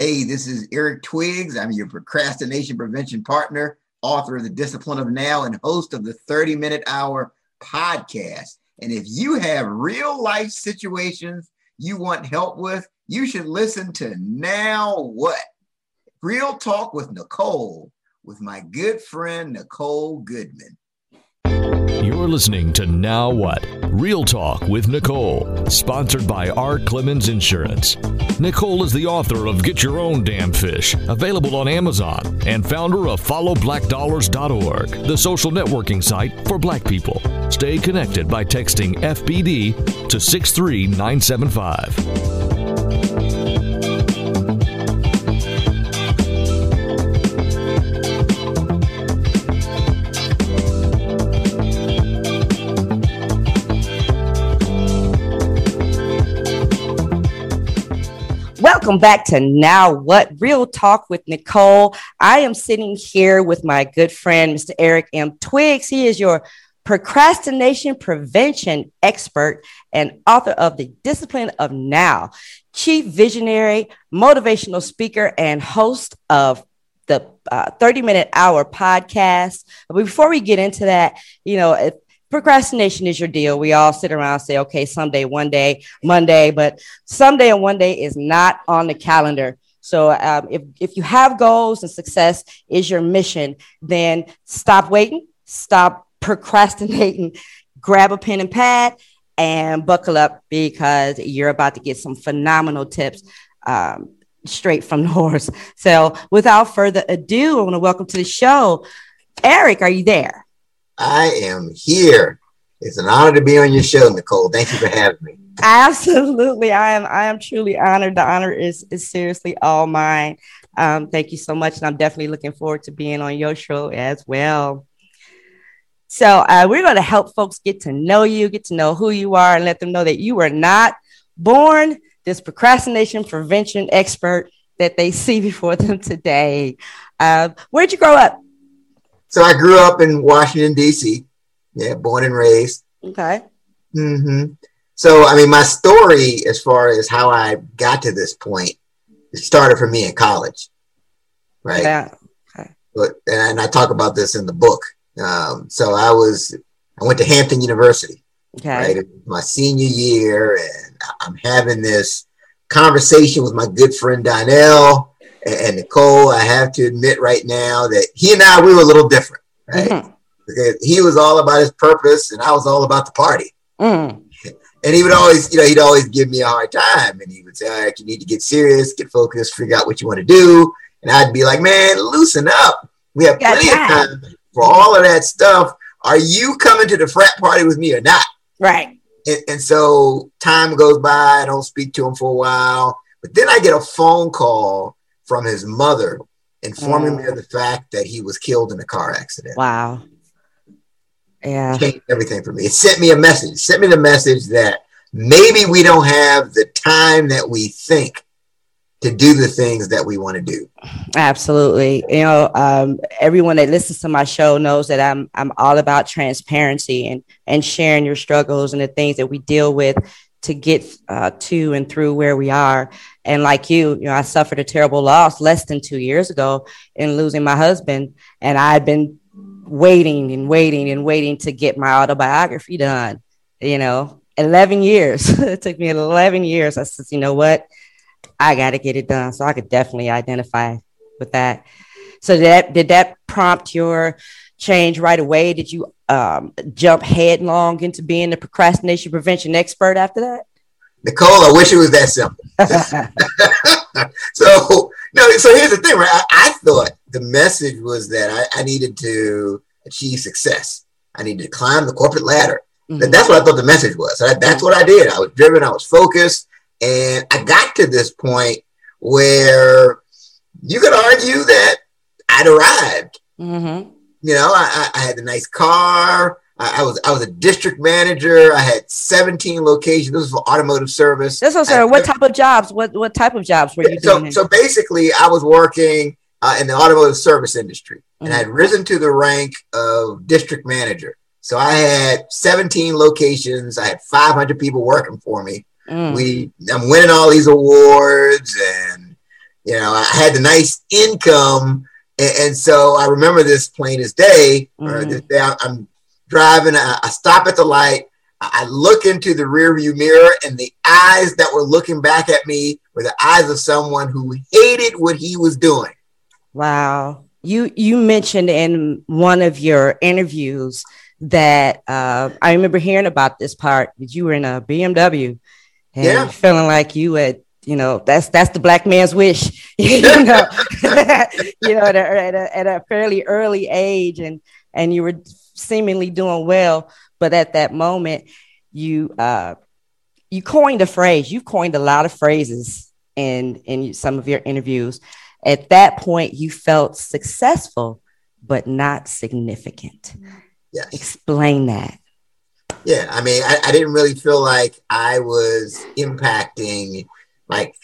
Hey, this is Eric Twiggs. I'm your procrastination prevention partner, author of The Discipline of Now, and host of the 30 Minute Hour podcast. And if you have real life situations you want help with, you should listen to Now What? Real Talk with Nicole, with my good friend Nicole Goodman. You're listening to Now What? Real Talk with Nicole, sponsored by Art Clemens Insurance. Nicole is the author of Get Your Own Damn Fish, available on Amazon, and founder of FollowBlackDollars.org, the social networking site for black people. Stay connected by texting FBD to 63975. Welcome back to Now What Real Talk with Nicole. I am sitting here with my good friend, Mr. Eric M. Twiggs. He is your procrastination prevention expert and author of The Discipline of Now, chief visionary, motivational speaker, and host of the uh, 30 minute hour podcast. But before we get into that, you know, procrastination is your deal. We all sit around and say, okay, someday, one day, Monday, but someday and one day is not on the calendar. So um, if, if you have goals and success is your mission, then stop waiting, stop procrastinating, grab a pen and pad and buckle up because you're about to get some phenomenal tips um, straight from the horse. So without further ado, I want to welcome to the show. Eric, are you there? I am here. It's an honor to be on your show, Nicole. Thank you for having me. Absolutely. I am I am truly honored. The honor is is seriously all mine. Um, thank you so much. And I'm definitely looking forward to being on your show as well. So uh, we're going to help folks get to know you, get to know who you are, and let them know that you were not born this procrastination prevention expert that they see before them today. Uh, where'd you grow up? So I grew up in Washington D.C. Yeah, born and raised. Okay. Mm-hmm. So I mean, my story as far as how I got to this point, it started for me in college, right? Yeah. Okay. But and I talk about this in the book. Um, so I was I went to Hampton University. Okay. Right, my senior year, and I'm having this conversation with my good friend Donnell and Nicole, I have to admit right now that he and I, we were a little different, right? Mm-hmm. Because he was all about his purpose and I was all about the party. Mm. And he would always, you know, he'd always give me a hard time and he would say, all right, you need to get serious, get focused, figure out what you want to do. And I'd be like, man, loosen up. We have plenty of time for all of that stuff. Are you coming to the frat party with me or not? Right. And, and so time goes by. I don't speak to him for a while. But then I get a phone call from his mother informing mm. me of the fact that he was killed in a car accident. Wow. Yeah. Changed everything for me. It sent me a message. It sent me the message that maybe we don't have the time that we think to do the things that we want to do. Absolutely. You know, um, everyone that listens to my show knows that I'm I'm all about transparency and and sharing your struggles and the things that we deal with to get uh, to and through where we are. And like you, you know, I suffered a terrible loss less than two years ago in losing my husband, and I've been waiting and waiting and waiting to get my autobiography done. You know, eleven years. it took me eleven years. I said, you know what, I got to get it done. So I could definitely identify with that. So that did that prompt your change right away? Did you um, jump headlong into being the procrastination prevention expert after that? Nicole, I wish it was that simple. so no, so here's the thing, right? I, I thought the message was that I, I, needed to achieve success. I needed to climb the corporate ladder. Mm-hmm. That's what I thought the message was. So that, that's what I did. I was driven. I was focused, and I got to this point where you could argue that I'd arrived. Mm-hmm. You know, I, I had a nice car. I, I, was I was a district manager. I had 17 locations. This was for automotive service. That's what, sir. What type of jobs? What what type of jobs were you doing? So, so basically, I was working uh, in the automotive service industry, mm-hmm. and I had risen to the rank of district manager. So I had 17 locations. I had 500 people working for me. Mm. We I'm winning all these awards and you know, I had the nice income. And, and so I remember this plain as day. Mm-hmm. This day I'm driving, I, I stop at the light. I look into the rearview mirror, and the eyes that were looking back at me were the eyes of someone who hated what he was doing. Wow. You you mentioned in one of your interviews that uh, I remember hearing about this part that you were in a BMW and yeah. feeling like you had you know that's that's the black man's wish you know. You know at a, at a, at a fairly early age and and you were seemingly doing well but at that moment you uh you coined a phrase you coined a lot of phrases in in some of your interviews. At that point you felt successful but not significant. Yes. Explain that. Yeah i mean I, I didn't really feel like i was impacting like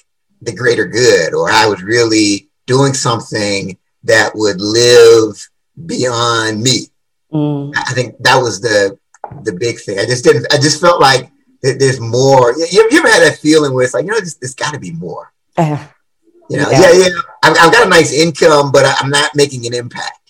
the greater good or i was really doing something that would live beyond me mm. i think that was the the big thing i just didn't i just felt like there's more you, you ever had that feeling where it's like you know this, there's got to be more uh, you know, yeah, yeah. yeah. I've, I've, got a nice income, but I'm not making an impact.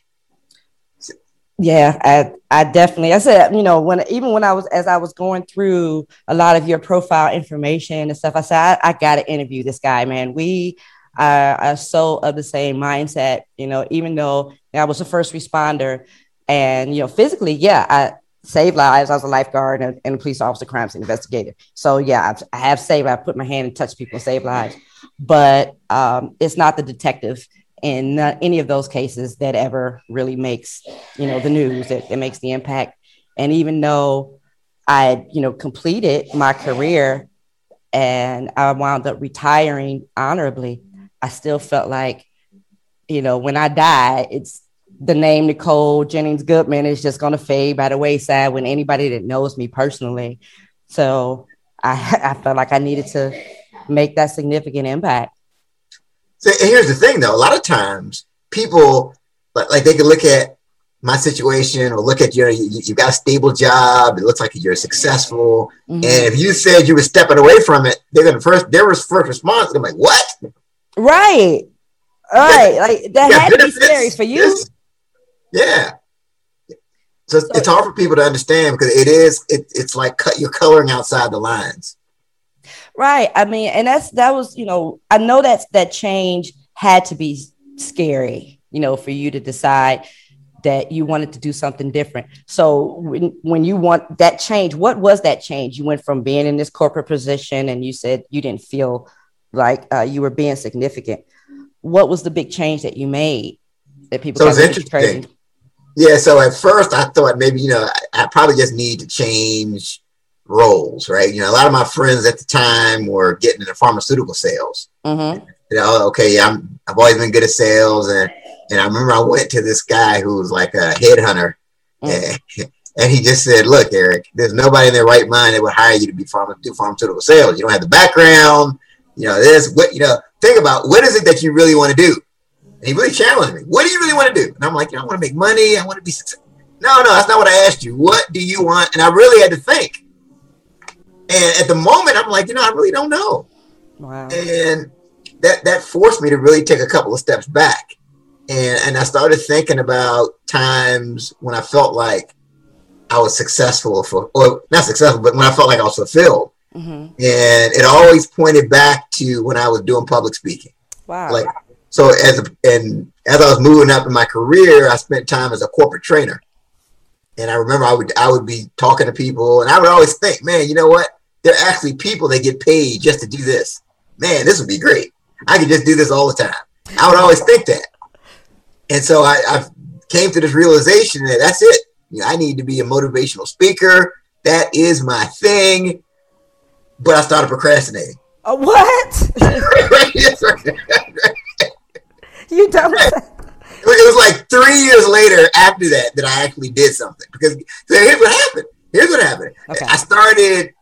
Yeah, I, I definitely. I said, you know, when even when I was as I was going through a lot of your profile information and stuff, I said, I, I got to interview this guy, man. We are, are so of the same mindset. You know, even though I was a first responder, and you know, physically, yeah, I saved lives. I was a lifeguard and, and a police officer, crime scene investigator. So yeah, I've, I have saved. I put my hand and touched people, and saved lives but um, it's not the detective in uh, any of those cases that ever really makes you know the news that, that makes the impact and even though i you know completed my career and i wound up retiring honorably i still felt like you know when i die it's the name nicole jennings goodman is just going to fade by the wayside when anybody that knows me personally so i i felt like i needed to make that significant impact. So here's the thing, though. A lot of times, people like, like they can look at my situation or look at your you, you got a stable job. It looks like you're successful, mm-hmm. and if you said you were stepping away from it, they're gonna first their first response. I'm like, what? Right, right. like that had to be scary for you. This, yeah. So, so, it's hard for people to understand because it is it, it's like cut you're coloring outside the lines. Right. I mean, and that's that was, you know, I know that that change had to be scary, you know, for you to decide that you wanted to do something different. So when when you want that change, what was that change? You went from being in this corporate position and you said you didn't feel like uh, you were being significant. What was the big change that you made that people? So it's interesting. Yeah. So at first I thought maybe you know I, I probably just need to change roles, right? You know, a lot of my friends at the time were getting into pharmaceutical sales. Mm-hmm. You know, okay, I'm I've always been good at sales, and and I remember I went to this guy who was like a headhunter, mm-hmm. and, and he just said, "Look, Eric, there's nobody in their right mind that would hire you to be pharma, do pharmaceutical sales. You don't have the background. You know, this what you know. Think about what is it that you really want to do." And he really challenged me. What do you really want to do? And I'm like, you know, I want to make money. I want to be successful. No, no, that's not what I asked you. What do you want? And I really had to think. And at the moment, I'm like, you know, I really don't know. Wow. And that that forced me to really take a couple of steps back. And and I started thinking about times when I felt like I was successful for or not successful, but when I felt like I was fulfilled. Mm-hmm. And it always pointed back to when I was doing public speaking. Wow. Like so as a, and as I was moving up in my career, I spent time as a corporate trainer. And I remember I would I would be talking to people, and I would always think, man, you know what? There are actually people that get paid just to do this. Man, this would be great. I could just do this all the time. I would always think that. And so I, I came to this realization that that's it. You know, I need to be a motivational speaker. That is my thing. But I started procrastinating. Uh, what? you don't it was like three years later after that that I actually did something. Because so here's what happened. Here's what happened. Okay. I started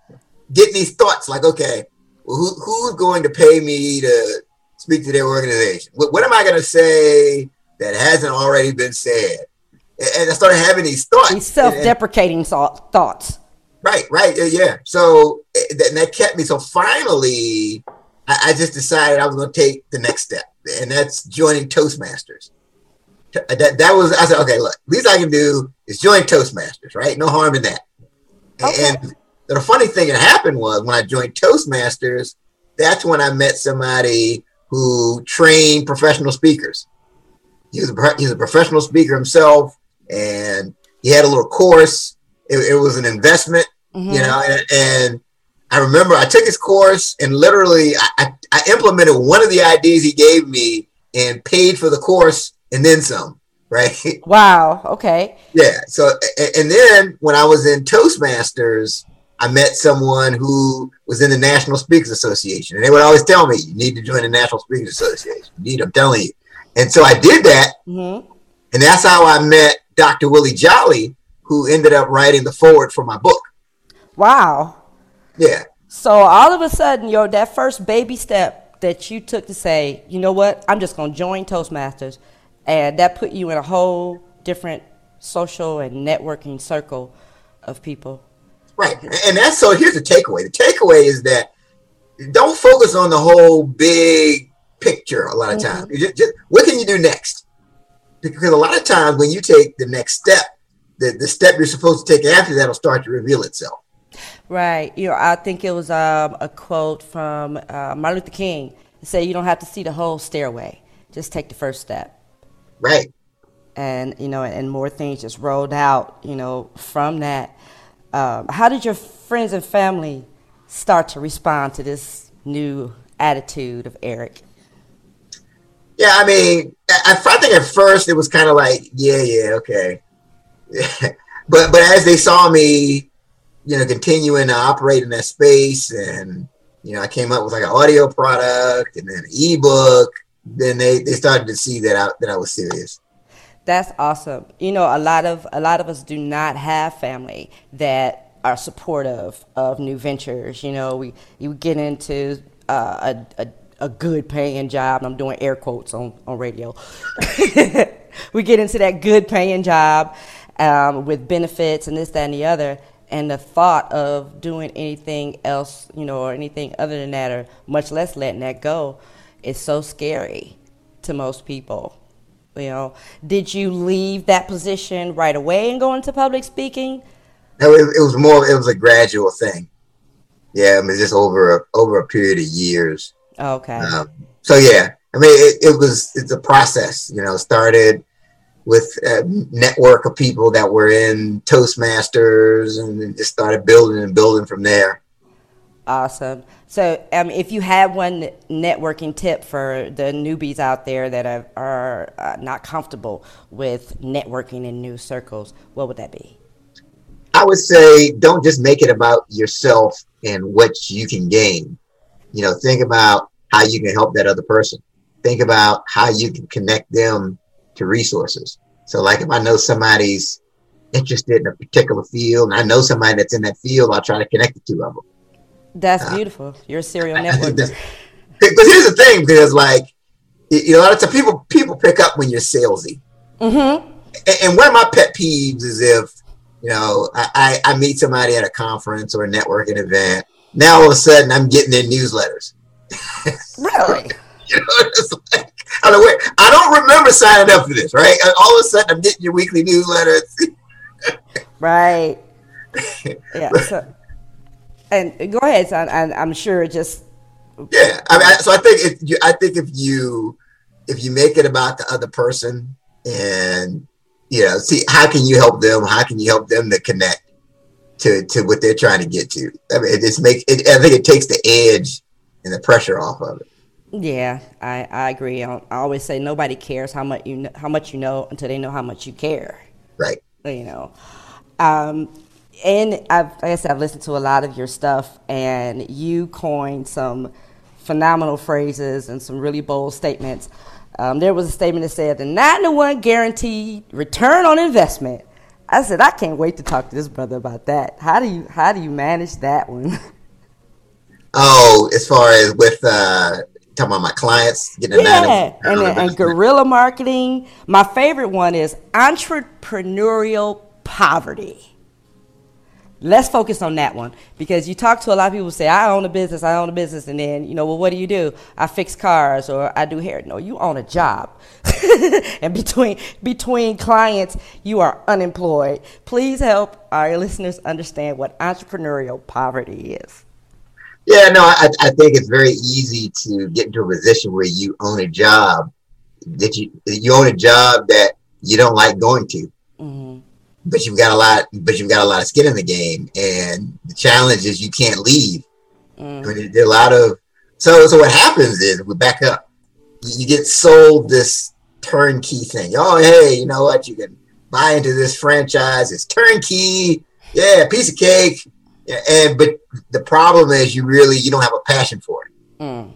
getting these thoughts like, okay, well, who, who's going to pay me to speak to their organization? What, what am I going to say that hasn't already been said? And I started having these thoughts. These self-deprecating thoughts. Right, right, yeah. So eh, and that kept me. So finally, I, I just decided I was going to take the next step. and that's joining Toastmasters. That, that was I said, okay, look, least I can do is join Toastmasters, right? No harm in that. Okay. And the funny thing that happened was when I joined Toastmasters, that's when I met somebody who trained professional speakers. He was a, he was a professional speaker himself, and he had a little course. It, it was an investment, mm-hmm. you know, and, and, I remember I took his course and literally I, I implemented one of the ideas he gave me and paid for the course and then some right? Wow. Okay. Yeah. So, and then when I was in Toastmasters, I met someone who was in the National Speakers Association, and they would always tell me, "You need to join the National Speakers Association. You need." I'm telling you. And so I did that, mm-hmm. and that's how I met Dr. Willie Jolley, who ended up writing the foreword for my book. Wow. Yeah. So all of a sudden, yo, that first baby step that you took to say, you know what, I'm just going to join Toastmasters and that put you in a whole different social and networking circle of people. Right, and that's so. Here's the takeaway. The takeaway is that don't focus on the whole big picture. A lot of mm-hmm. times, just, just, what can you do next? Because a lot of times, when you take the next step, the, the step you're supposed to take after that will start to reveal itself. Right. You know, I think it was um, a quote from uh, Martin Luther King. Say you don't have to see the whole stairway; just take the first step. Right. And you know, and more things just rolled out. You know, from that. Um, how did your friends and family start to respond to this new attitude of Eric? Yeah, I mean, I, I think at first it was kind of like, yeah, yeah, okay, but but as they saw me, you know, continuing to operate in that space, and you know, I came up with like an audio product and then an ebook, then they they started to see that I that I was serious. That's awesome. You know, a lot of a lot of us do not have family that are supportive of new ventures. You know, we you get into uh, a, a a good paying job. I'm doing air quotes on on radio. we get into that good paying job um, with benefits and this, that, and the other. And the thought of doing anything else, you know, or anything other than that, or much less letting that go, is so scary to most people. You know, did you leave that position right away and go into public speaking? No, it, it was more. It was a gradual thing. Yeah, I mean, just over a, over a period of years. Okay. Um, so yeah, I mean, it, it was it's a process. You know, started with a network of people that were in Toastmasters, and just started building and building from there. Awesome. So, um, if you have one networking tip for the newbies out there that are, are uh, not comfortable with networking in new circles, what would that be? I would say don't just make it about yourself and what you can gain. You know, think about how you can help that other person. Think about how you can connect them to resources. So, like if I know somebody's interested in a particular field and I know somebody that's in that field, I'll try to connect the two of them that's beautiful. You're a serial network. Because here's the thing, because like you know, a lot of times people people pick up when you're salesy. Mm-hmm. And, and, one of my pet peeves is if you know I, I, meet somebody at a conference or a networking event. Now all of a sudden I'm getting their newsletters. Really? you know, it's like, I don't, know, I don't remember signing up for this, right? All of a sudden I'm getting your weekly newsletters. right. Yeah. So, and go ahead, son. And I'm sure it just yeah. I mean, so I think if you, I think if you if you make it about the other person and you know, see how can you help them? How can you help them to connect to to what they're trying to get to? I mean, it just makes it. I think it takes the edge and the pressure off of it. Yeah, I, I agree. I, I always say nobody cares how much you know, how much you know until they know how much you care. Right. You know, um, and I've, like I said, I've listened to a lot of your stuff, and you coined some phenomenal phrases and some really bold statements. Um, there was a statement that said the nine to one guaranteed return on investment. I said I can't wait to talk to this brother about that. How do you how do you manage that one? Oh, as far as with uh, talking about my clients getting a yeah, and, and guerrilla marketing. My favorite one is entrepreneurial poverty let's focus on that one. Because you talk to a lot of people who say i own a business i own a business and then you know well what do you do? I fix cars or i do hair. No you own a job. And between between clients you are unemployed. Please help our listeners understand what entrepreneurial poverty is. Yeah no I, I think it's very easy to get into a position where you own a job that you you own a job that you don't like going to. Mm-hmm but you've got a lot, but you've got a lot of skin in the game, and the challenge is you can't leave. Mm. I mean, there are a lot of so so. What happens is we back up. You get sold this turnkey thing. Oh, hey, you know what? You can buy into this franchise. It's turnkey. Yeah, piece of cake. Yeah, and but the problem is you really you don't have a passion for it. Mm.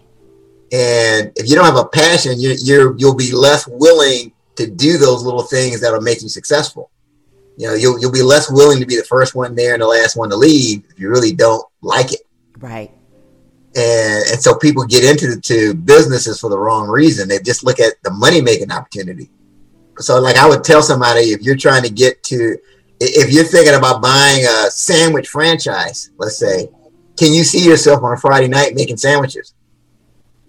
And if you don't have a passion, you, you're you'll be less willing to do those little things that'll make you successful you know, you'll you'll be less willing to be the first one there and the last one to leave if you really don't like it. Right. And and so people get into the to businesses for the wrong reason. They just look at the money making opportunity. So like I would tell somebody if you're trying to get to if you're thinking about buying a sandwich franchise, let's say, can you see yourself on a Friday night making sandwiches?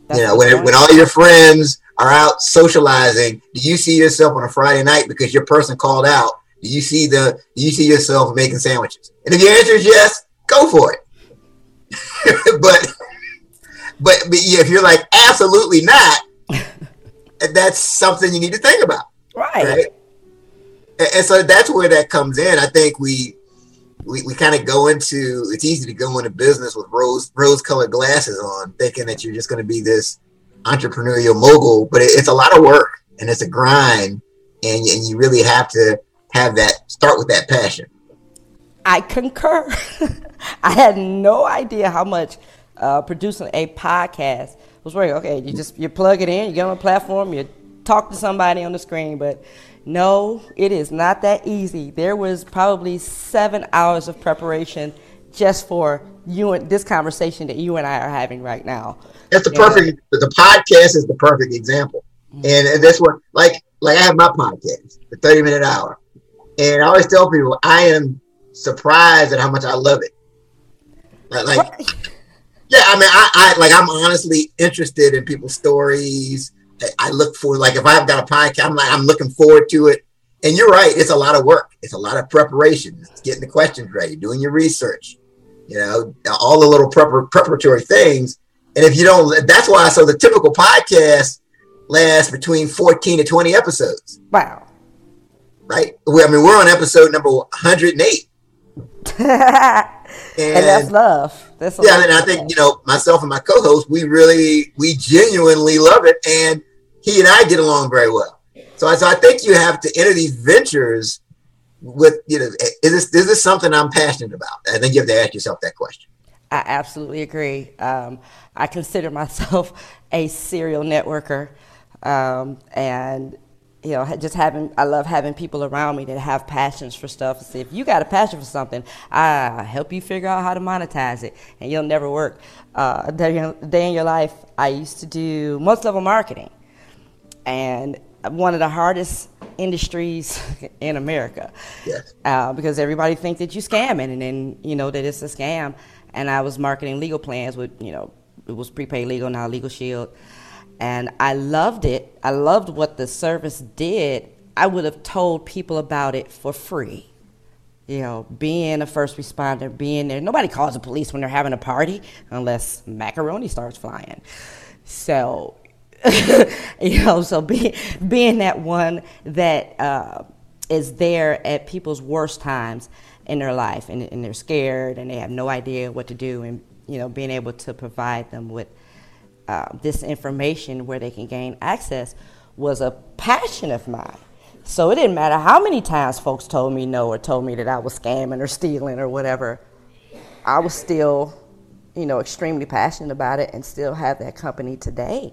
That's you know, when, when all your friends are out socializing, do you see yourself on a Friday night because your person called out do you see the do you see yourself making sandwiches? And if your answer is yes, go for it. but but but if you're like absolutely not, that's something you need to think about. Right. right? And, and so that's where that comes in. I think we we, we kind of go into it's easy to go into business with rose rose colored glasses on, thinking that you're just going to be this entrepreneurial mogul, but it, it's a lot of work and it's a grind, and, and you really have to have that start with that passion. I concur. I had no idea how much uh, producing a podcast was working. Okay, you just you plug it in, you get on a platform, you talk to somebody on the screen, but no, it is not that easy. There was probably seven hours of preparation just for you and this conversation that you and I are having right now. That's the perfect. the podcast is the perfect example, mm-hmm. and that's what like like I have my podcast, the Thirty Minute Hour and I always tell people I am surprised at how much I love it. Like, like yeah, I mean, I, I like I'm honestly interested in people's stories. I, I look for like if I've got a podcast, I'm like I'm looking forward to it. And you're right, it's a lot of work. It's a lot of preparation. It's getting the questions ready, doing your research. You know, all the little prepar- preparatory things. And if you don't, that's why. So the typical podcast lasts between 14 to 20 episodes. Wow right? We, I mean, we're on episode number 108. and, and, that's love. That's yeah, and I think you know myself and my co-host, we really, we genuinely love it, and he and I get along very well. So, I, so I think you have to enter these ventures with you know, is this is this something I'm passionate about? I think you have to ask yourself that question. I absolutely agree. Um, I consider myself a serial networker, um, and you know, just having, I love having people around me that have passions for stuff. See, if you got a passion for something, I help you figure out how to monetize it, and you'll never work. Uh, a day in your life, I used to do multi-level marketing, and one of the hardest industries in America. Yes. Uh, because everybody thinks that you're scamming, and then you know that it's a scam. And I was marketing legal plans with, you know, it was prepaid legal now, Legal Shield and I loved it. I loved what the service did. I would have told people about it for free. You know, being a first responder, being there. Nobody calls the police when they're having a party unless macaroni starts flying. So, you know, so being being that one that uh, is there at people's worst times in their life, and, and they're scared and they have no idea what to do, and you know, being able to provide them with uh, this information where they can gain access was a passion of mine. So it didn't matter how many times folks told me no or told me that I was scamming or stealing or whatever. I was still, you know, extremely passionate about it and still have that company today.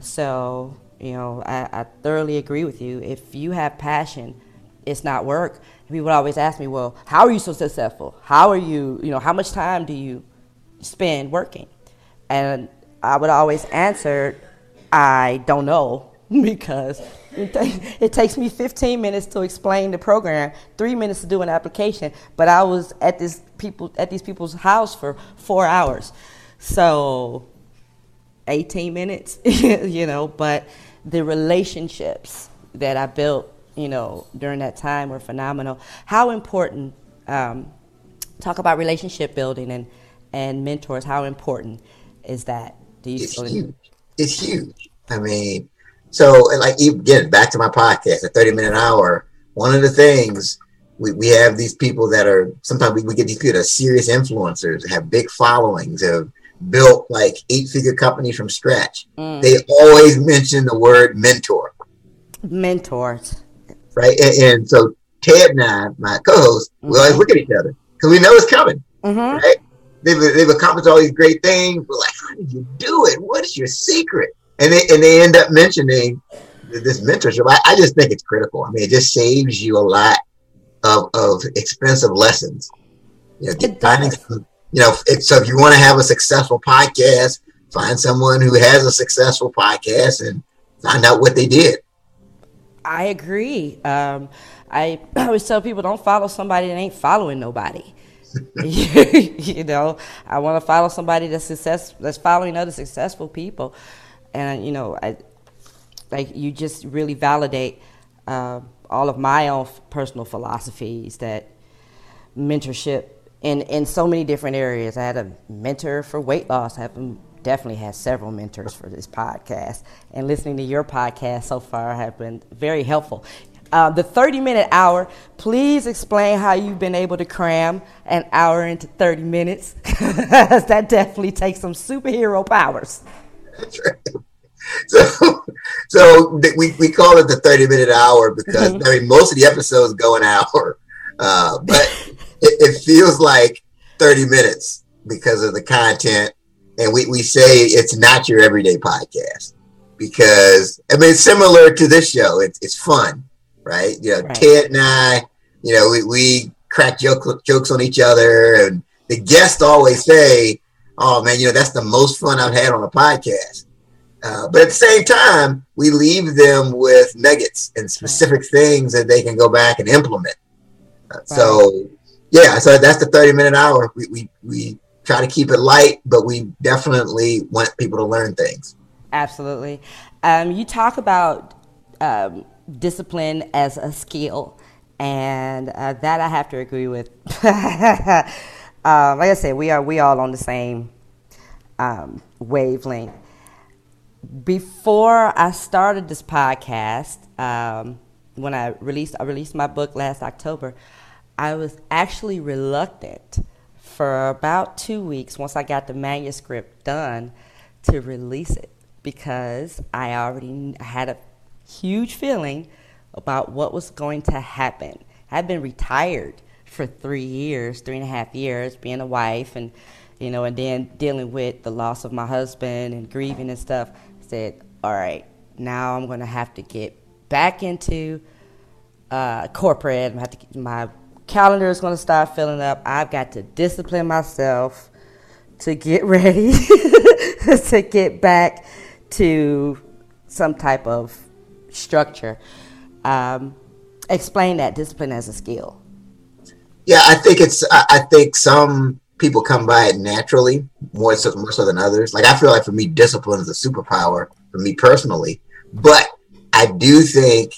So, you know, I, I thoroughly agree with you. If you have passion, it's not work. People always ask me, well, how are you so successful? How are you, you know, how much time do you spend working? And I would always answer, I don't know. because it, it, takes me 15 minutes to explain the program, three minutes to do an application. But I was at this people at these people's house for four hours, so 18 minutes, you know. But the relationships that I built, you know, during that time were phenomenal. How important? Um, talk about relationship building and and mentors. How important is that? It's huge. It's huge. I mean, so like again, back to my podcast, a 30 minute hour. One of the things we, we have these people that are sometimes we, we get these people that are serious influencers, have big followings, have built like eight figure companies from scratch. Mm. They always mention the word mentor. Mentors. Right. And, and so Ted and I, my co-host, mm-hmm. we always mm-hmm. look at each other because we know it's coming. Mm-hmm. Right. They've, they've accomplished all these great things. We're like, how did you do it? What is your secret? And they, and they end up mentioning this mentorship. I, I just think it's critical. I mean, it just saves you a lot of, of expensive lessons. You know, finding, you know, so if you want to have a successful podcast, find someone who has a successful podcast and find out what they did. I agree. Um, I always tell people don't follow somebody that ain't following nobody. you know, I want to follow somebody that's success that's following other successful people, and you know, I like you just really validate uh, all of my own personal philosophies that mentorship in in so many different areas. I had a mentor for weight loss. I have definitely had several mentors for this podcast, and listening to your podcast so far have been very helpful. Uh, the 30 minute hour, please explain how you've been able to cram an hour into 30 minutes. that definitely takes some superhero powers. That's right. So, so we, we call it the 30 minute hour because mm-hmm. I mean, most of the episodes go an hour, uh, but it, it feels like 30 minutes because of the content. And we, we say it's not your everyday podcast because I mean, it's similar to this show. It's, it's fun right? You know, right. Ted and I, you know, we, we crack joke, jokes on each other, and the guests always say, "Oh man, you know, that's the most fun I've had on a podcast." Uh, but at the same time, we leave them with nuggets and specific right. things that they can go back and implement. Uh, right. So, yeah, so that's the 30 minute hour. We, we, we try to keep it light, but we definitely want people to learn things. Absolutely. Um, you talk about um, discipline as a skill, and uh, that I have to agree with. uh, like I said, we are we all on the same um, wavelength. Before I started this podcast, um, when I released I released my book last October, I was actually reluctant for about two weeks once I got the manuscript done to release it because I already had a huge feeling about what was going to happen. I've been retired for three years, three and a half years, being a wife and you know, and then dealing with the loss of my husband and grieving and stuff. I said, all right, now I'm gonna have to get back into uh, corporate. To, my calendar is gonna start filling up. I've got to discipline myself to get ready to get back to some type of structure. Um, explain that discipline as a skill. Yeah, I think it's. I think some people come by it naturally more so more so than others. Like I feel like for me, discipline is a superpower for me personally. But I do think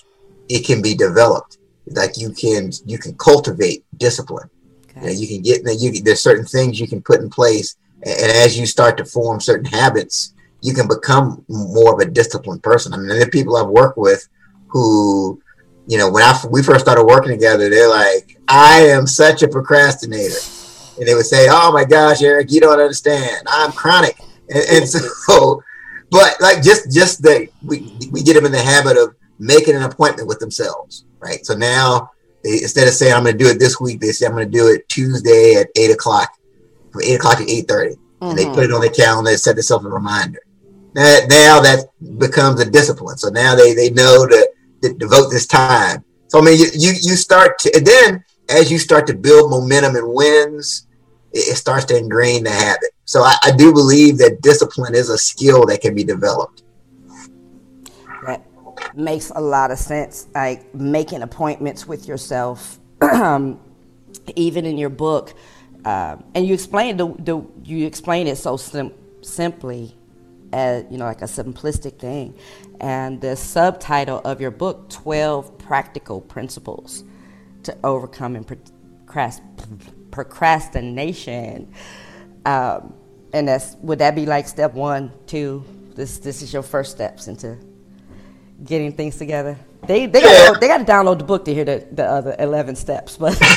it can be developed. Like you can you can cultivate discipline. Okay. You, know, you can get you there's certain things you can put in place, and as you start to form certain habits, you can become more of a disciplined person. I mean, the people I've worked with who, you know, when I we first started working together, they're like, "I am such a procrastinator," and they would say, "Oh my gosh, Eric, you don't understand. I'm chronic," and, and so, but like just just that we we get them in the habit of making an appointment with themselves, right? So now they, instead of saying I'm going to do it this week, they say I'm going to do it Tuesday at eight o'clock, from eight o'clock to eight thirty, mm-hmm. and they put it on their calendar and set themselves a reminder that now that becomes a discipline. So now they they know to, to devote this time. So I mean, you, you you start to, and then as you start to build momentum and wins, it, it starts to ingrain the habit. So I, I, do believe that discipline is a skill that can be developed. That makes a lot of sense. Like making appointments with yourself, even in your book, uh, and you explain the, the you explain it so sim- simply, as you know, like a simplistic thing. And the subtitle of your book, 12 Practical Principles to Overcome and Procrastination. Um, and that's would that be like step one, two? This this is your first steps into getting things together. They they got yeah. they got to download the book to hear the, the other eleven steps, but.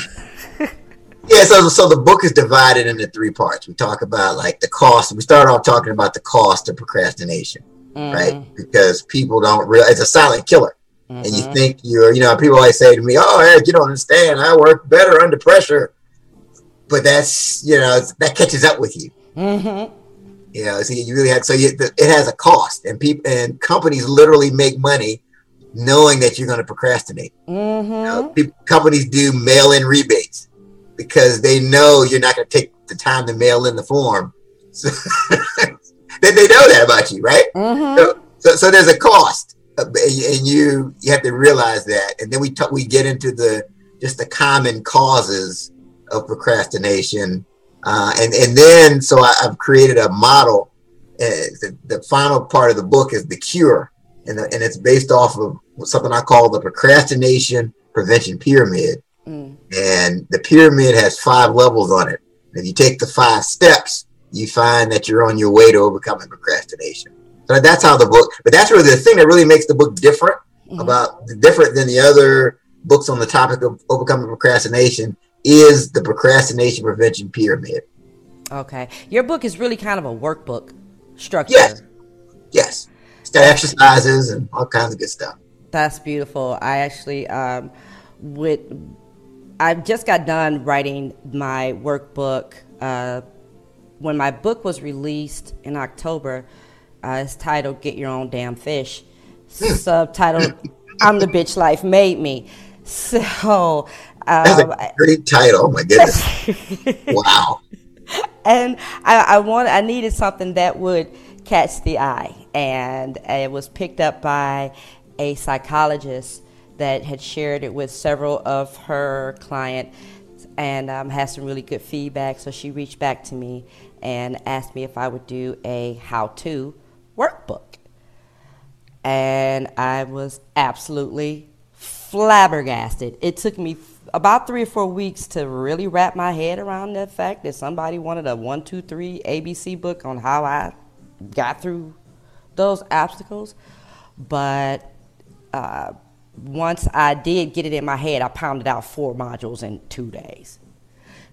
yeah, so so the book is divided into three parts. We talk about like the cost. We start off talking about the cost of procrastination, mm-hmm. right? Because people don't realize it's a silent killer. Mm-hmm. And you mm-hmm. think you're, you know, people always say to me, "Oh, Eric, you don't understand. I work better under pressure." But that's, you know, that catches up with you. Mm-hmm. You know, so you really have so you, it has a cost, and people and companies literally make money knowing that you're going to procrastinate. Mm-hmm. You know, people, companies do mail-in rebates because they know you're not going to take the time to mail in the form. So then they know that about you, right? Mm-hmm. So, so, so, there's a cost, uh, and you you have to realize that. And then we talk, we get into the just the common causes of procrastination, uh, and and then so I, have created a model. Uh, the, the final part of the book is the cure, and the, and it's based off of something I call the procrastination prevention pyramid. And the pyramid has five levels on it. If you take the five steps, you find that you're on your way to overcoming procrastination. So that's how the book, but that's really the thing that really makes the book different mm-hmm. about different than the other books on the topic of overcoming procrastination is the procrastination prevention pyramid. Okay. Your book is really kind of a workbook structure. Yes. Yes. It's got exercises and all kinds of good stuff. That's beautiful. I actually um, would I just got done writing my workbook. Uh, when my book was released in October, uh, it's titled "Get Your Own Damn Fish," subtitled "I'm the Bitch Life Made Me." So um, that's a great title. Oh my goodness! wow. And I, I wanted, I needed something that would catch the eye, and it was picked up by a psychologist that had shared it with several of her clients and um, had some really good feedback. So she reached back to me and asked me if I would do a how to workbook. And I was absolutely flabbergasted. It took me about three or four weeks to really wrap my head around the fact that somebody wanted a one, two, three ABC book on how I got through those obstacles. But uh, once I did get it in my head, I pounded out four modules in two days.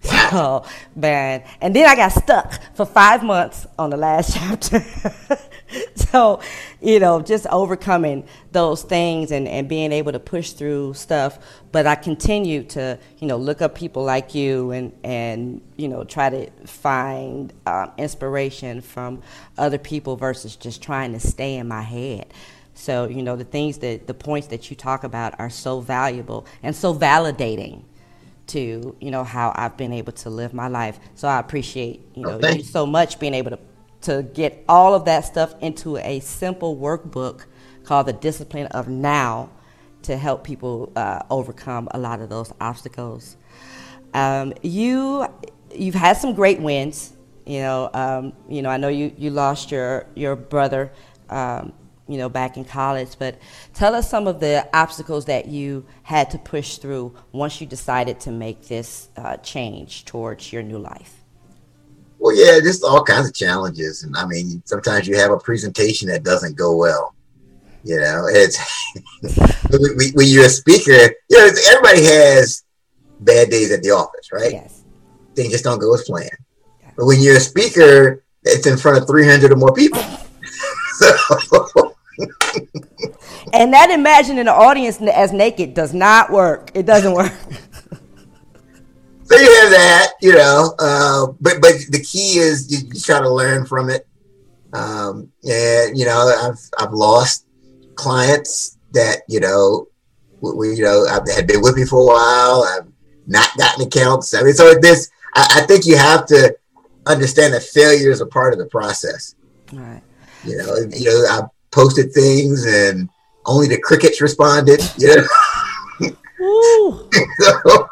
So, man, and then I got stuck for five months on the last chapter. so, you know, just overcoming those things and, and being able to push through stuff. But I continue to, you know, look up people like you and, and you know, try to find um, inspiration from other people versus just trying to stay in my head. So, you know, the things that, the points that you talk about are so valuable and so validating to, you know, how I've been able to live my life. So I appreciate, you know, you so much being able to, to get all of that stuff into a simple workbook called The Discipline of Now to help people uh, overcome a lot of those obstacles. Um, you, you've had some great wins. You know, um, you know, I know you, you lost your, your brother um, you know, back in college. But tell us some of the obstacles that you had to push through once you decided to make this uh, change towards your new life. Well, yeah, just all kinds of challenges, and I mean, sometimes you have a presentation that doesn't go well. You know, it's when you're a speaker. You know, everybody has bad days at the office, right? Yes. Things just don't go as planned. But when you're a speaker, it's in front of 300 or more people. so and that imagining the audience as naked does not work. It doesn't work. so you have that, you know, uh, but but the key is you, you try to learn from it. Um, and you know, I've I've lost clients that you know, we, you know, I've had been with me for a while. I've not gotten accounts. I mean, so this, I, I think you have to understand that failure is a part of the process. Right. You know, you know, I posted things and only the crickets responded. You know. so,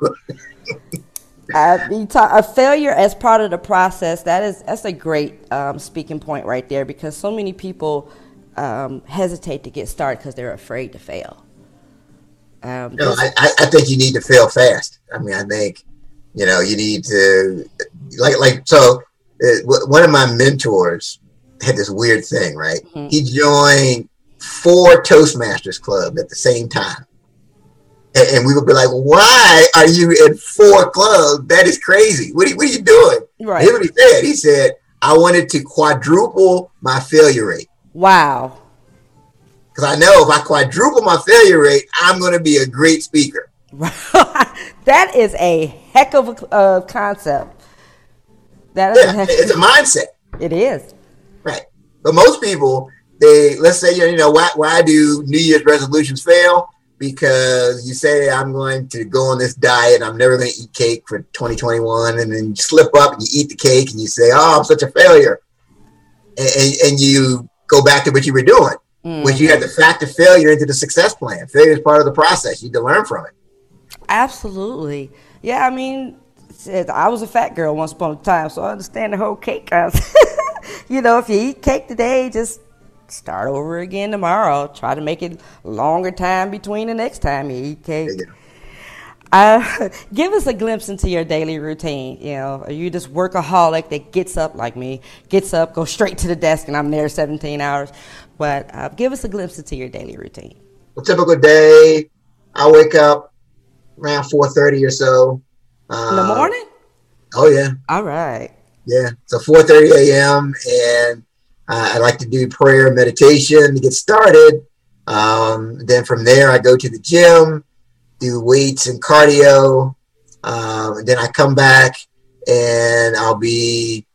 uh, ta- a failure as part of the process. That is that's a great um, speaking point right there because so many people um, hesitate to get started because they're afraid to fail. Um, no, I, I think you need to fail fast. I mean, I think you know you need to like like so. Uh, one of my mentors had this weird thing, right? Mm-hmm. He joined four Toastmasters club at the same time and, we would be like, "Why are you in four clubs? That is crazy. What are, what are you doing?" Right. Here's what he said. He said, "I wanted to quadruple my failure rate." Wow. Because I know if I quadruple my failure rate, I'm going to be a great speaker. that is a heck of a uh, concept. That is yeah, a it's a mindset. It is. Right. But most people, they let's say you know why why do New Year's resolutions fail? because you say I'm going to go on this diet. I'm never going to eat cake for 2021, and then you slip up and you eat the cake, and you say, "Oh, I'm such a failure," and, and, and you go back to what you were doing, mm-hmm. which you had to factor failure into the success plan. Failure is part of the process. You need to learn from it. Absolutely, yeah. I mean, I was a fat girl once upon a time, so I understand the whole cake you know, if you eat cake today, just start over again tomorrow. Try to make it longer time between the next time you eat cake. Uh, give us a glimpse into your daily routine. You know, are you this workaholic that gets up like me, gets up, goes straight to the desk, and I'm there 17 hours? But uh, give us a glimpse into your daily routine. A typical day, I wake up around 4:30 or so. Uh, In the morning? Oh yeah. All right. Yeah. So 4:30 a.m. and I like to do prayer meditation to get started. Um, then from there, I go to the gym, do weights and cardio. Um, then I come back and I'll be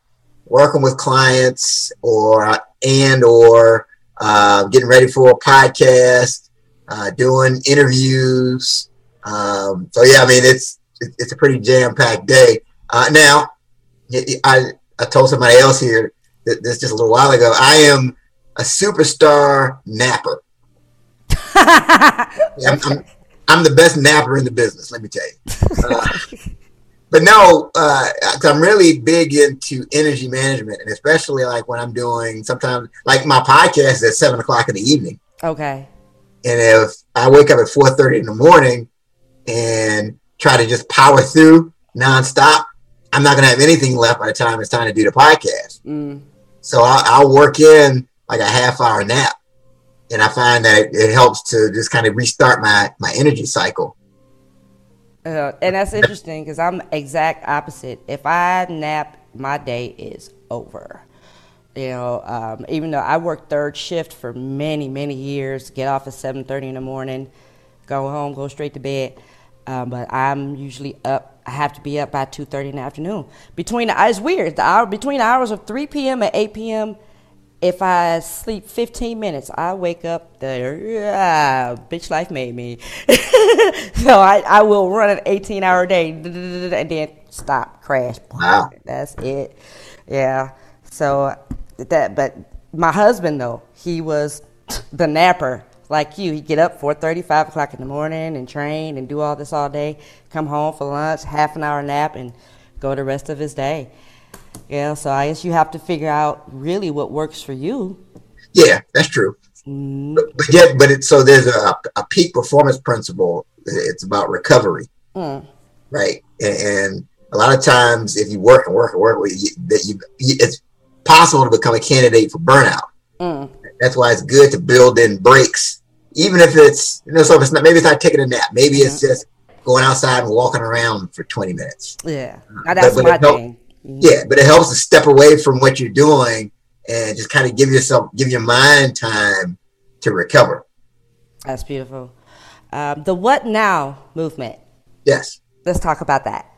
working with clients or and or uh, getting ready for a podcast, uh, doing interviews. Um, so yeah, I mean it's it's a pretty jam packed day. Uh, now, I I told somebody else here this just a little while ago. I am a superstar napper. yeah, I'm, I'm, I'm, the best napper in the business. Let me tell you. Uh, but no, uh, I'm really big into energy management, and especially like when I'm doing sometimes like my podcast is at seven o'clock in the evening. Okay. And if I wake up at four thirty in the morning and try to just power through nonstop, I'm not gonna have anything left by the time it's time to do the podcast. Mm. So I'll, I'll work in like a half hour nap, and I find that it helps to just kind of restart my my energy cycle. Uh, and that's interesting because I'm exact opposite. If I nap, my day is over. You know, um, even though I worked third shift for many, many years, get off at 7:30 in the morning, go home, go straight to bed. Um, but I'm usually up I have to be up by 2.30 in the afternoon. Between the, it's weird, the hour, between the hours of 3 p.m. and 8 p.m., if I sleep 15 minutes, I wake up the bitch life made me. so I, I will run an 18 hour day and then stop, crash. Wow. That's it. Yeah. So that, but my husband though, he was the napper like you, he'd get up 4.30, 5 o'clock in the morning and train and do all this all day, come home for lunch, half an hour nap, and go the rest of his day. Yeah, so I guess you have to figure out really what works for you. Yeah, that's true. Mm-hmm. But, but yet, but it, so there's a, a peak performance principle. It's about recovery, mm. right? And, and, a lot of times, if you work and work and work, you, that you, it's possible to become a candidate for burnout. Mm. That's why it's good to build in breaks, even if it's you know, so if it's not maybe it's not taking a nap, maybe it's just going outside and walking around for 20 minutes. Yeah, now, that's but, but my thing. Mm-hmm. Yeah, but it helps to step away from what you're doing and just kind of give yourself, give your mind time to recover. That's beautiful. Um, the What Now movement. Yes. Let's talk about that.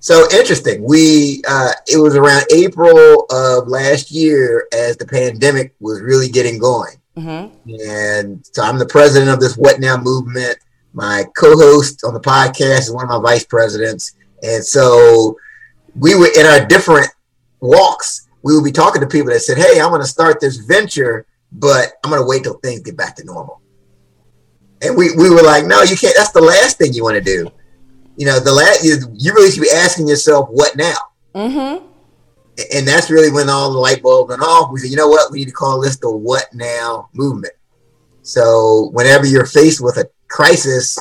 So interesting. We uh, it was around April of last year as the pandemic was really getting going, mm-hmm. and so I'm the president of this What Now movement. My co-host on the podcast is one of my vice presidents, and so we were in our different walks. We would be talking to people that said, "Hey, I'm going to start this venture, but I'm going to wait till things get back to normal." And we, we were like, no, you can't. That's the last thing you want to do. You know, the last you, you really should be asking yourself, what now? Mm-hmm. And that's really when all the light bulbs went off. We said, you know what? We need to call this the what now movement. So whenever you're faced with a crisis,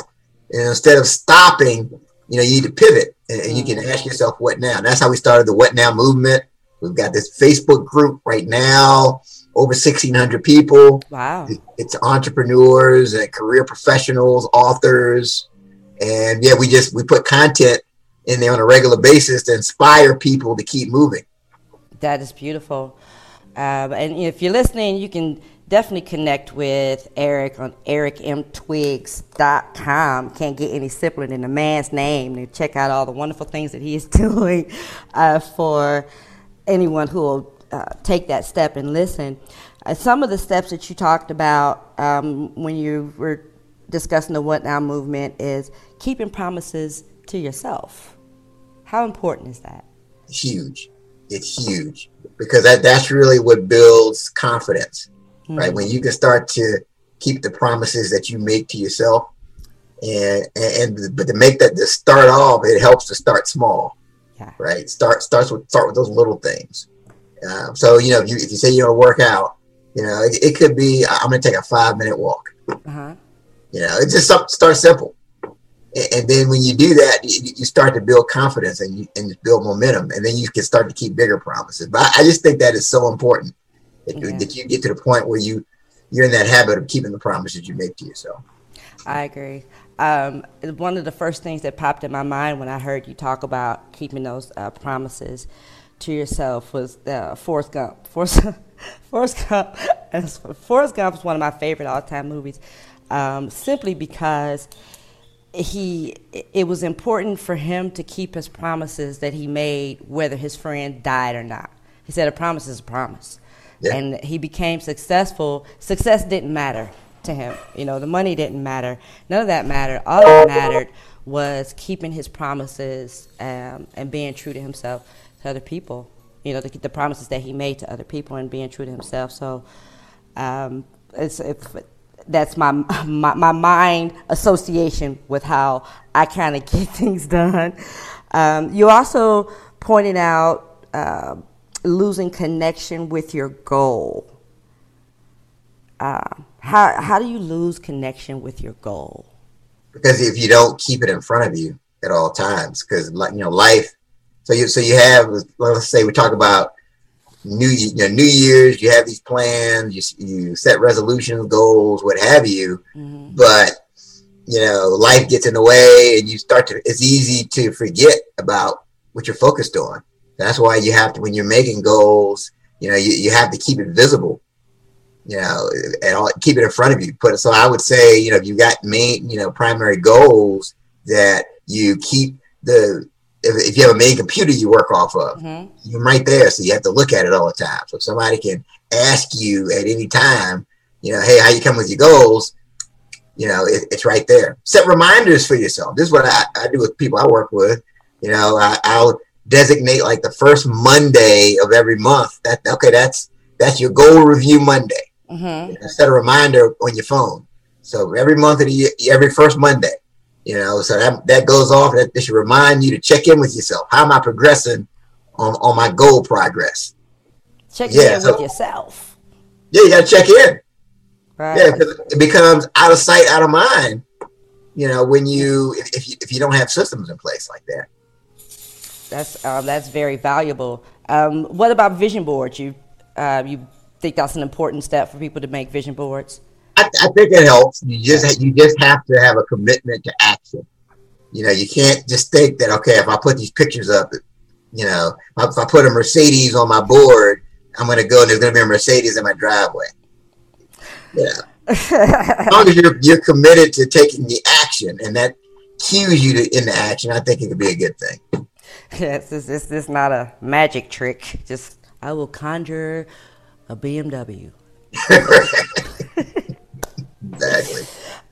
instead of stopping, you know, you need to pivot and, and you can ask yourself, what now? And that's how we started the what now movement. We've got this Facebook group right now, over 1,600 people. Wow. It's entrepreneurs and career professionals, authors. And yeah, we just, we put content in there on a regular basis to inspire people to keep moving. That is beautiful. Um, and if you're listening, you can definitely connect with Eric on ericmtwiggs.com. Can't get any simpler than the man's name And check out all the wonderful things that he is doing uh, for anyone who will uh, take that step and listen. Uh, some of the steps that you talked about um, when you were discussing the What Now movement is keeping promises to yourself. How important is that? Huge. It's huge because that, that's really what builds confidence, mm-hmm. right? When you can start to keep the promises that you make to yourself, and, and and but to make that to start off, it helps to start small, yeah. right? Start starts with start with those little things. Uh, so you know, if you if you say you're gonna work out, you know, it, it could be I'm gonna take a five minute walk. Uh-huh. You know, it just start simple and then when you do that, you, start to build confidence and you and build momentum, and then you can start to keep bigger promises. But I just think that is so important that, yeah. that you get to the point where you you're in that habit of keeping the promises you make to yourself. I agree. Um, one of the first things that popped in my mind when I heard you talk about keeping those uh, promises to yourself was uh, Forrest Gump. Forrest, Forrest Gump. Forrest Gump is one of my favorite all-time movies, um, simply because he it was important for him to keep his promises that he made whether his friend died or not. He said a promise is a promise. Yeah. and he became successful. Success didn't matter to him. You know the money didn't matter. None of that mattered. All that mattered was keeping his promises um, and being true to himself to other people. You know the, the, promises that he made to other people and being true to himself. So um, it's, it's that's my, my, my mind association with how I kind of get things done. Um, you also pointed out uh, losing connection with your goal. Uh, how how do you lose connection with your goal? Because if you don't keep it in front of you at all times, because you know life. So you so you have let's say we talk about new you know, New Year's, you have these plans, you, you set resolutions, goals, what have you, mm-hmm. but you know life gets in the way, and you start to. It's easy to forget about what you're focused on. That's why you have to when you're making goals. You know, you, you have to keep it visible. You know, and all, keep it in front of you. Put so I would say, you know, if you got main, you know, primary goals that you keep the if, if you have a main computer you work off of, mm-hmm. you're right there. So you have to look at it all the time. So somebody can ask you at any time, you know, hey, how you come with your goals? You know, it, it's right there. Set reminders for yourself. This is what I, I do with people I work with. You know, I, I'll designate like the first Monday of every month. That okay, that's that's your goal review Monday. Mm-hmm. You know, set a reminder on your phone. So every month of the year, every first Monday, you know, so that, that goes off. That, that should remind you to check in with yourself. How am I progressing on, on my goal progress? Check yeah, in so, with yourself. Yeah, you got to check in. Right. Yeah, because it becomes out of sight, out of mind. You know, when you if you if you don't have systems in place like that. That's um, that's very valuable. Um, what about vision boards? You uh, you think that's an important step for people to make vision boards? I, I, think it helps. You just you just have to have a commitment to action. You know, you can't just think that okay, if I put these pictures up, you know, if I put a Mercedes on my board, I'm going to go and there's going to be a Mercedes in my driveway. Yeah. as long as you're you're committed to taking the action, and that cues you to into action, I think it could be a good thing. Yes, this is this not a magic trick. Just I will conjure a BMW. Exactly.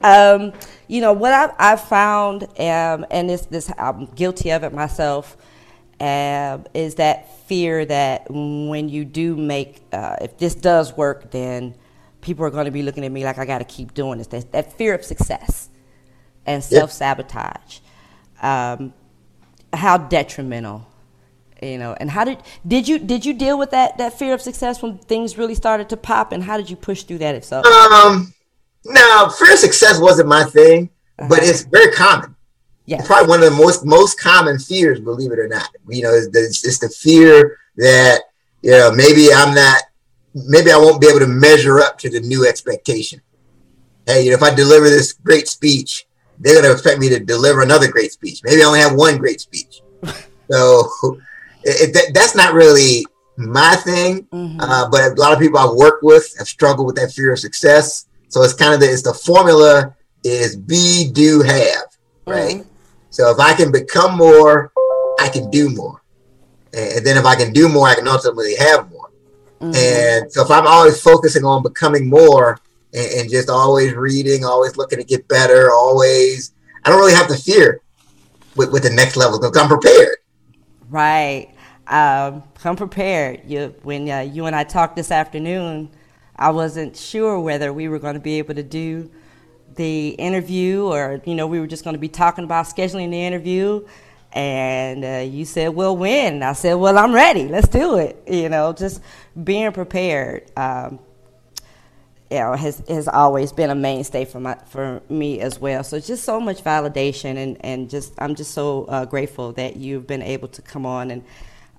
Um, you know what I've, I've found, um, and this this I'm guilty of it myself, uh, is that fear that when you do make, uh, if this does work, then people are going to be looking at me like I got to keep doing this. That, that fear of success and self sabotage. Um, how detrimental, you know, and how did did you did you deal with that that fear of success when things really started to pop, and how did you push through that? If so, um, no, fear of success wasn't my thing, uh-huh. but it's very common. Yeah, it's probably one of the most most common fears, believe it or not. You know, it's, it's the fear that you know maybe I'm not maybe I won't be able to measure up to the new expectation. Hey, you know, if I deliver this great speech, they're going to expect me to deliver another great speech. Maybe I only have one great speech. so it, that, that's not really my thing. Mm-hmm. Uh, but a lot of people I've worked with have struggled with that fear of success. So it's kind of the, it's the formula is be, do, have, right? Mm-hmm. So if I can become more, I can do more. And then if I can do more, I can ultimately have more. Mm-hmm. And so if I'm always focusing on becoming more and, and, just always reading, always looking to get better, always, I don't really have to fear with, with the next level because I'm prepared. Right. Um, come prepared. You, when uh, you and I talked this afternoon, I wasn't sure whether we were going to be able to do the interview or, you know, we were just going to be talking about scheduling the interview and uh, you said, "Well, when?" I said, "Well, I'm ready. Let's do it." You know, just being prepared. Um, you know, has has always been a mainstay for my for me as well. So just so much validation, and and just I'm just so uh, grateful that you've been able to come on and.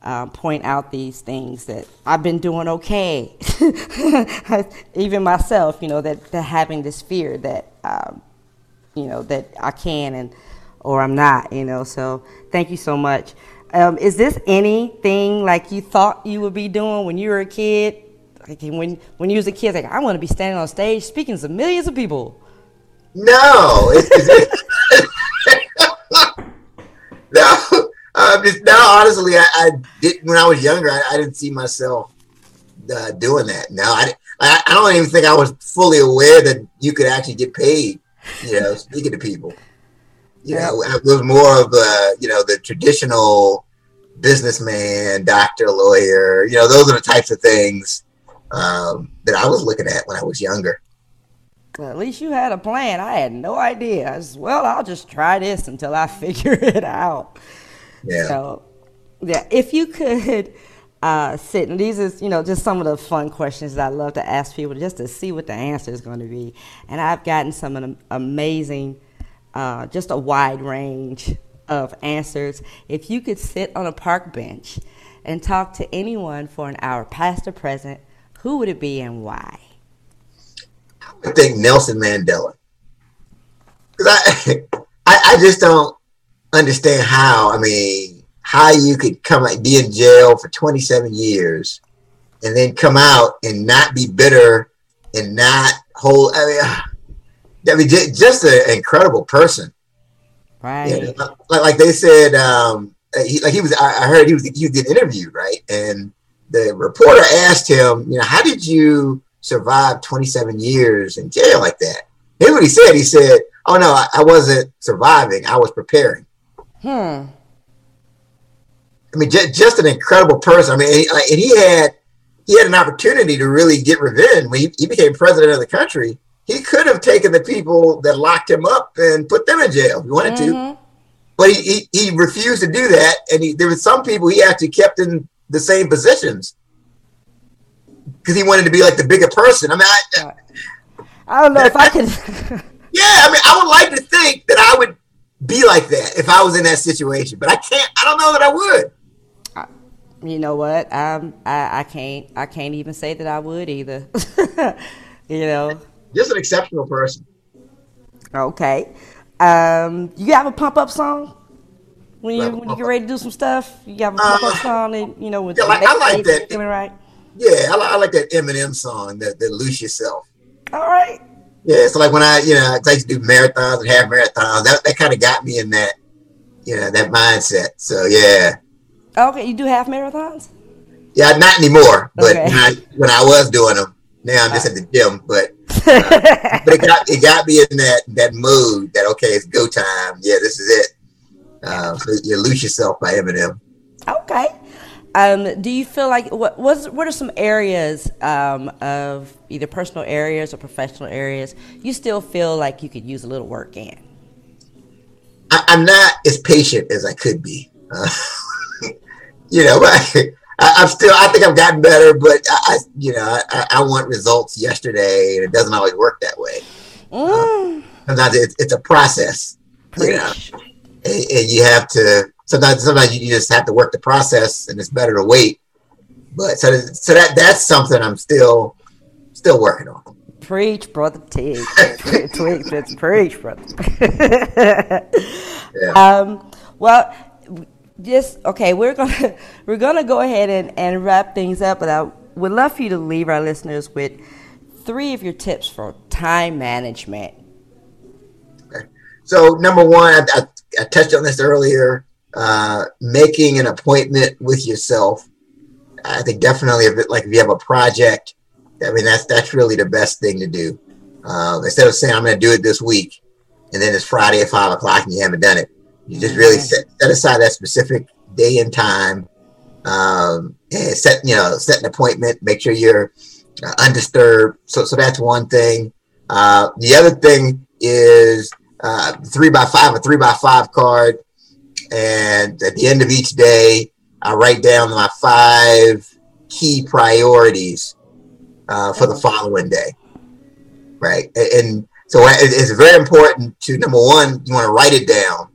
Uh, point out these things that I've been doing okay, even myself. You know that, that having this fear that um, you know that I can and or I'm not, you know. So thank you so much. Um, is this anything like you thought you would be doing when you were a kid? Like when when you was a kid, like I want to be standing on stage speaking to millions of people. No, no. Um, just, no, honestly, I, I did when I was younger. I, I didn't see myself uh, doing that. No, I, I, I don't even think I was fully aware that you could actually get paid. You know, speaking to people you know, it was more of a, you know, the traditional businessman, doctor, lawyer, you know, those are the types of things um, that I was looking at when I was younger. Well, at least you had a plan. I had no idea. I was, well, I'll just try this until I figure it out. Yeah. So, yeah, if you could uh, sit, and these is, you know, just some of the fun questions that I love to ask people just to see what the answer is going to be. And I've gotten some of amazing uh, just a wide range of answers. If you could sit on a park bench and talk to anyone for an hour, past or present, who would it be and why? I would think Nelson Mandela. Because I, I, I just don't understand how, I mean, how you could come like be in jail for 27 years and then come out and not be bitter and not hold, I mean, I mean, just an incredible person. Right. You know, like, like they said, um, he, like he was, I heard he was, he was interviewed, right? And the reporter asked him, you know, how did you survive 27 years in jail like that? Here's what he said. He said, oh no, I, I wasn't surviving. I was preparing. Hmm. I mean, just, just an incredible person. I mean, and he, and he had, he had an opportunity to really get revenge when he, he became president of the country he could have taken the people that locked him up and put them in jail if he wanted mm-hmm. to. But he, he, he, refused to do that. And he, there were some people he actually kept in the same positions because he wanted to be like the bigger person. I mean, I, I don't know if I can. yeah, I mean, I would like to think that I would be like that if I was in that situation, but I can't. I don't know that I would. You know what? Um, I, I can't. I can't even say that I would either. you know just an exceptional person. Okay. Um, you have a pump up song when you when you get ready to do some stuff. You have a pump up uh, song, and you know with yeah, like, I like that. Right. Yeah, I, I like that Eminem song, that that "Lose Yourself." All right. Yeah, so like when I, you know, I used to do marathons and half marathons, that, that kind of got me in that, you know, that mindset. So yeah. Okay, you do half marathons? Yeah, not anymore, but okay. when, I, when I was doing them, now I'm just at the gym, but uh, but it got it got me in that that mood that okay, it's go time. Yeah, this is it. Uh, so you lose yourself by Eminem. Okay. Um, do you feel like what what's, what are some areas um, of either personal areas or professional areas you still feel like you could use a little work in? I, am not as patient as I could be. Uh, you know, I, am still. I think I've gotten better, but I, you know, I, I, want results yesterday, and it doesn't always work that way. Mm. Sometimes it's, it's a process. Preach. You know, and, and you have to sometimes sometimes you just have to work the process and it's better to wait but so so that that's something i'm still still working on preach brother Tig. Twig, that's preach brother yeah. um well just okay we're gonna we're gonna go ahead and, and wrap things up but i would love for you to leave our listeners with three of your tips for time management okay. so number one I, I, I touched on this earlier uh, making an appointment with yourself. I think definitely if it, like if you have a project, I mean that's that's really the best thing to do. Uh, instead of saying I'm going to do it this week, and then it's Friday at five o'clock and you haven't done it, you just really set, set aside that specific day and time, um, and set you know set an appointment. Make sure you're uh, undisturbed. So so that's one thing. Uh, the other thing is uh, three by five, a three by five card. And at the end of each day, I write down my five key priorities uh, for the following day. Right. And so it's very important to number one, you want to write it down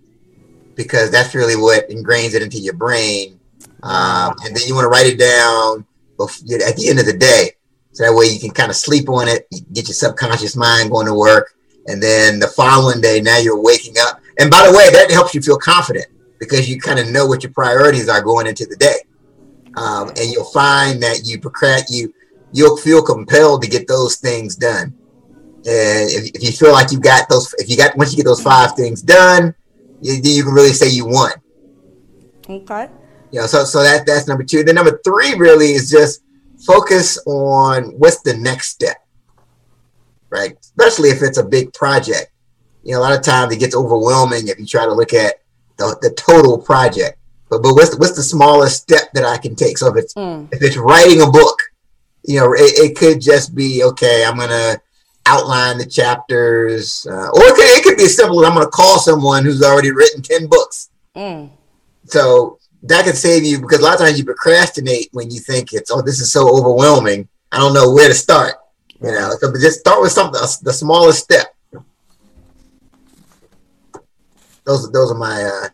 because that's really what ingrains it into your brain. Um, and then you want to write it down at the end of the day. So that way you can kind of sleep on it, get your subconscious mind going to work. And then the following day, now you're waking up. And by the way, that helps you feel confident because you kind of know what your priorities are going into the day. Um, and you'll find that you procrast you you'll feel compelled to get those things done. And if, if you feel like you got those, if you got once you get those five things done, you, you can really say you won. Okay. You know, so so that that's number two. Then number three really is just focus on what's the next step, right? Especially if it's a big project. You know, a lot of times it gets overwhelming if you try to look at the, the total project. But but what's the, what's the smallest step that I can take? So if it's mm. if it's writing a book, you know, it, it, could just be okay. I'm gonna outline the chapters, uh, or it could, it could be as simple as I'm gonna call someone who's already written ten books. Mm. So that could save you because a lot of times you procrastinate when you think it's oh this is so overwhelming. I don't know where to start. You know, so just start with something the smallest step. Those those are my uh,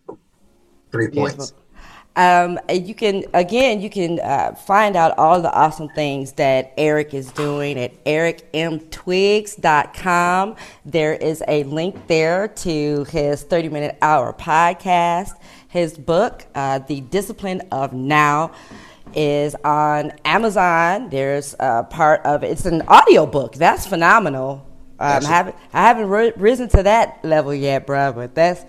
three points. Um, you can again, you can uh, find out all the awesome things that Eric is doing at ericmtwiggs.com. There is a link there to his 30 minute hour podcast. His book, uh, The Discipline of Now, is on Amazon. There's a part of it. It's an audio book. That's phenomenal. Um, I haven't I haven't risen to that level yet, bro. But that's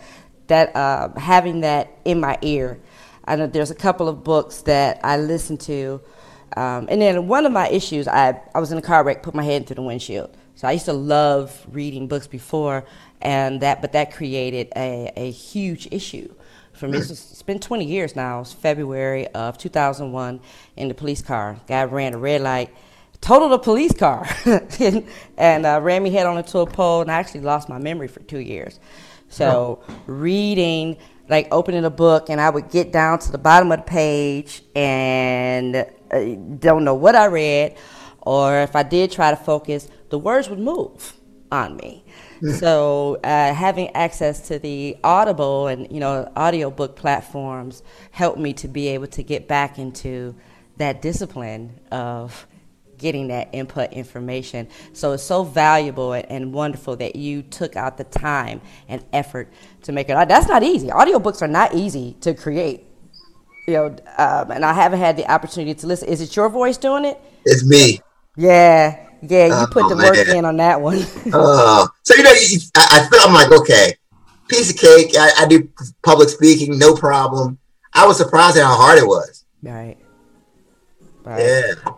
that uh, having that in my ear. I know there's a couple of books that I listen to, um, and then one of my issues, I I was in a car wreck, put my head through the windshield. So I used to love reading books before, and that but that created a, a huge issue for me. It's been 20 years now. It's February of 2001 in the police car. Guy ran a red light totaled a police car and, and uh, ran me head on into a pole and I actually lost my memory for two years. So reading, like opening a book, and I would get down to the bottom of the page and uh, don't know what I read, or if I did try to focus, the words would move on me. so uh, having access to the Audible and you know audiobook platforms helped me to be able to get back into that discipline of getting that input information. So it's so valuable and wonderful that you took out the time and effort to make it. That's not easy. Audiobooks are not easy to create. You know, um, and I haven't had the opportunity to listen. Is it your voice doing it? It's me. Yeah, yeah. You oh, put the man. work in on that one. oh, so you know, I, I feel I'm like, okay, piece of cake. I, I do public speaking, no problem. I was surprised at how hard it was. Right. right. Yeah.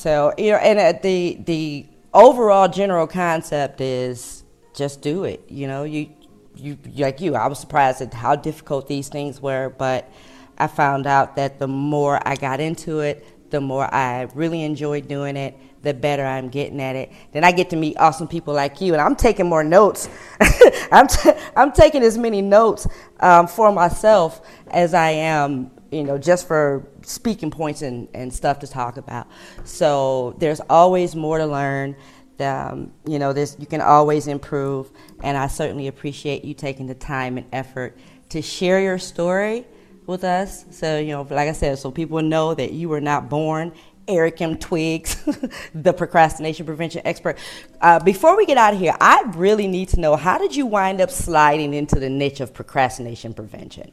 So you know, and uh, the the overall general concept is just do it. You know, you you like you. I was surprised at how difficult these things were, but I found out that the more I got into it, the more I really enjoyed doing it, the better I'm getting at it. Then I get to meet awesome people like you, and I'm taking more notes. I'm, t- I'm taking as many notes um, for myself as I am, you know, just for speaking points and, and stuff to talk about. So there's always more to learn. Um, you know, this you can always improve, and I certainly appreciate you taking the time and effort to share your story with us. So, you know, like I said, so people know that you were not born Eric M. Twiggs, the procrastination prevention expert. Uh, before we get out of here, I really need to know how did you wind up sliding into the niche of procrastination prevention?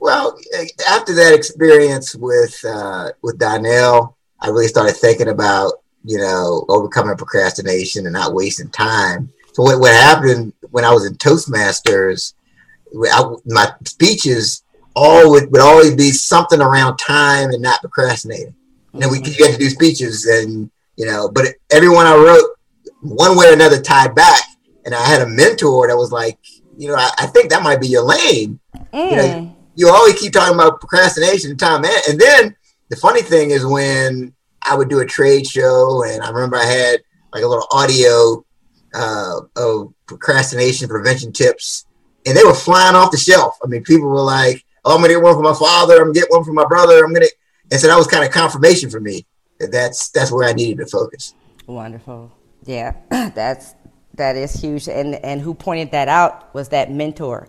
Well, after that experience with uh, with Donnell, I really started thinking about you know overcoming procrastination and not wasting time. So what, what happened when I was in Toastmasters, I, my speeches all would, would always be something around time and not procrastinating. You know, we mm-hmm. get to do speeches and, you know, but everyone I wrote one way or another tied back. And I had a mentor that was like, you know, I, I think that might be your lane. Mm. You know, mm. You always keep talking about procrastination and time. And then the funny thing is when I would do a trade show and I remember I had like a little audio uh, of procrastination prevention tips and they were flying off the shelf. I mean, people were like, oh, I'm gonna get one for my father. I'm gonna get one for my brother. I'm gonna, and so that was kind of confirmation for me that that's that's where I needed to focus. Wonderful, yeah, that's that is huge. And and who pointed that out was that mentor.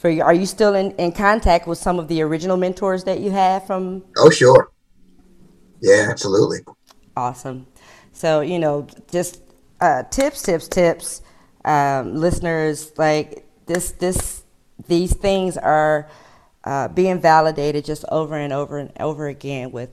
For you, are you still in, in contact with some of the original mentors that you had from? Oh, sure. Yeah, absolutely. Awesome. So you know, just uh, tips, tips, tips. Um, listeners, like this, this, these things are uh, being validated just over and over and over again with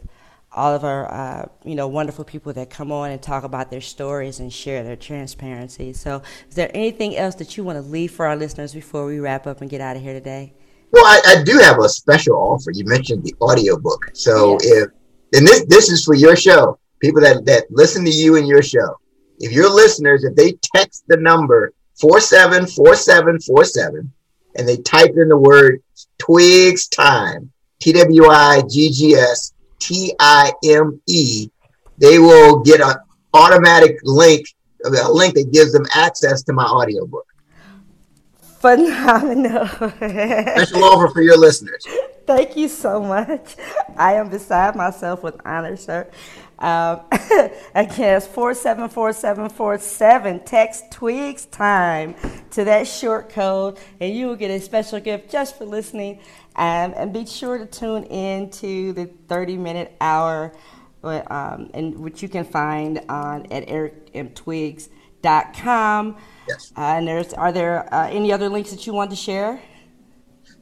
all of our uh, you know wonderful people that come on and talk about their stories and share their transparency. So, is there anything else that you want to leave for our listeners before we wrap up and get out of here today? Well, I, I do have a special offer. You mentioned the audiobook. So if and this this is for your show, people that that listen to you and your show. If your listeners, if they text the number four seven four seven four seven and they type in the word Twiggs Time, T W I G G S T I M E, they will get an automatic link, a link that gives them access to my audiobook. Phenomenal. Special offer for your listeners. Thank you so much. I am beside myself with honor, sir. Um, again, it's 474747. Text Twiggs Time to that short code, and you will get a special gift just for listening. Um, and be sure to tune in to the 30 minute hour, um, and which you can find on at ericmtwiggs.com. Yes. Uh, and there's, are there uh, any other links that you want to share?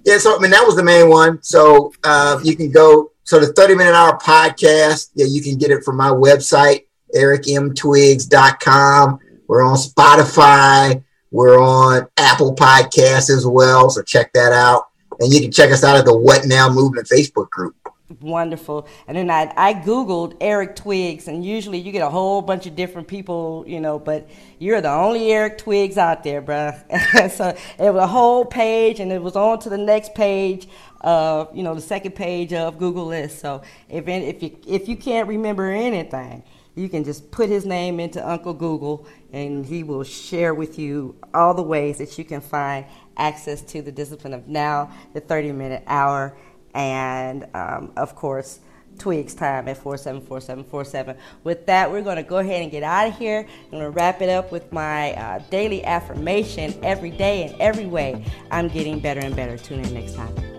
Yeah, so I mean that was the main one. So uh, you can go so the 30 minute hour podcast, yeah, you can get it from my website, ericmtwiggs.com. We're on Spotify. We're on Apple Podcasts as well. So check that out. And you can check us out at the What Now Movement Facebook group. Wonderful. And then I, I Googled Eric Twiggs, and usually you get a whole bunch of different people, you know, but you're the only Eric Twiggs out there, bruh. so it was a whole page, and it was on to the next page of, you know, the second page of Google List. So if, if, you, if you can't remember anything, you can just put his name into Uncle Google, and he will share with you all the ways that you can find access to the discipline of now, the 30 minute hour and um, of course, Twiggs time at 474747. With that, we're going to go ahead and get out of here. I'm going to wrap it up with my uh, daily affirmation every day and every way. I'm getting better and better. Tune in next time.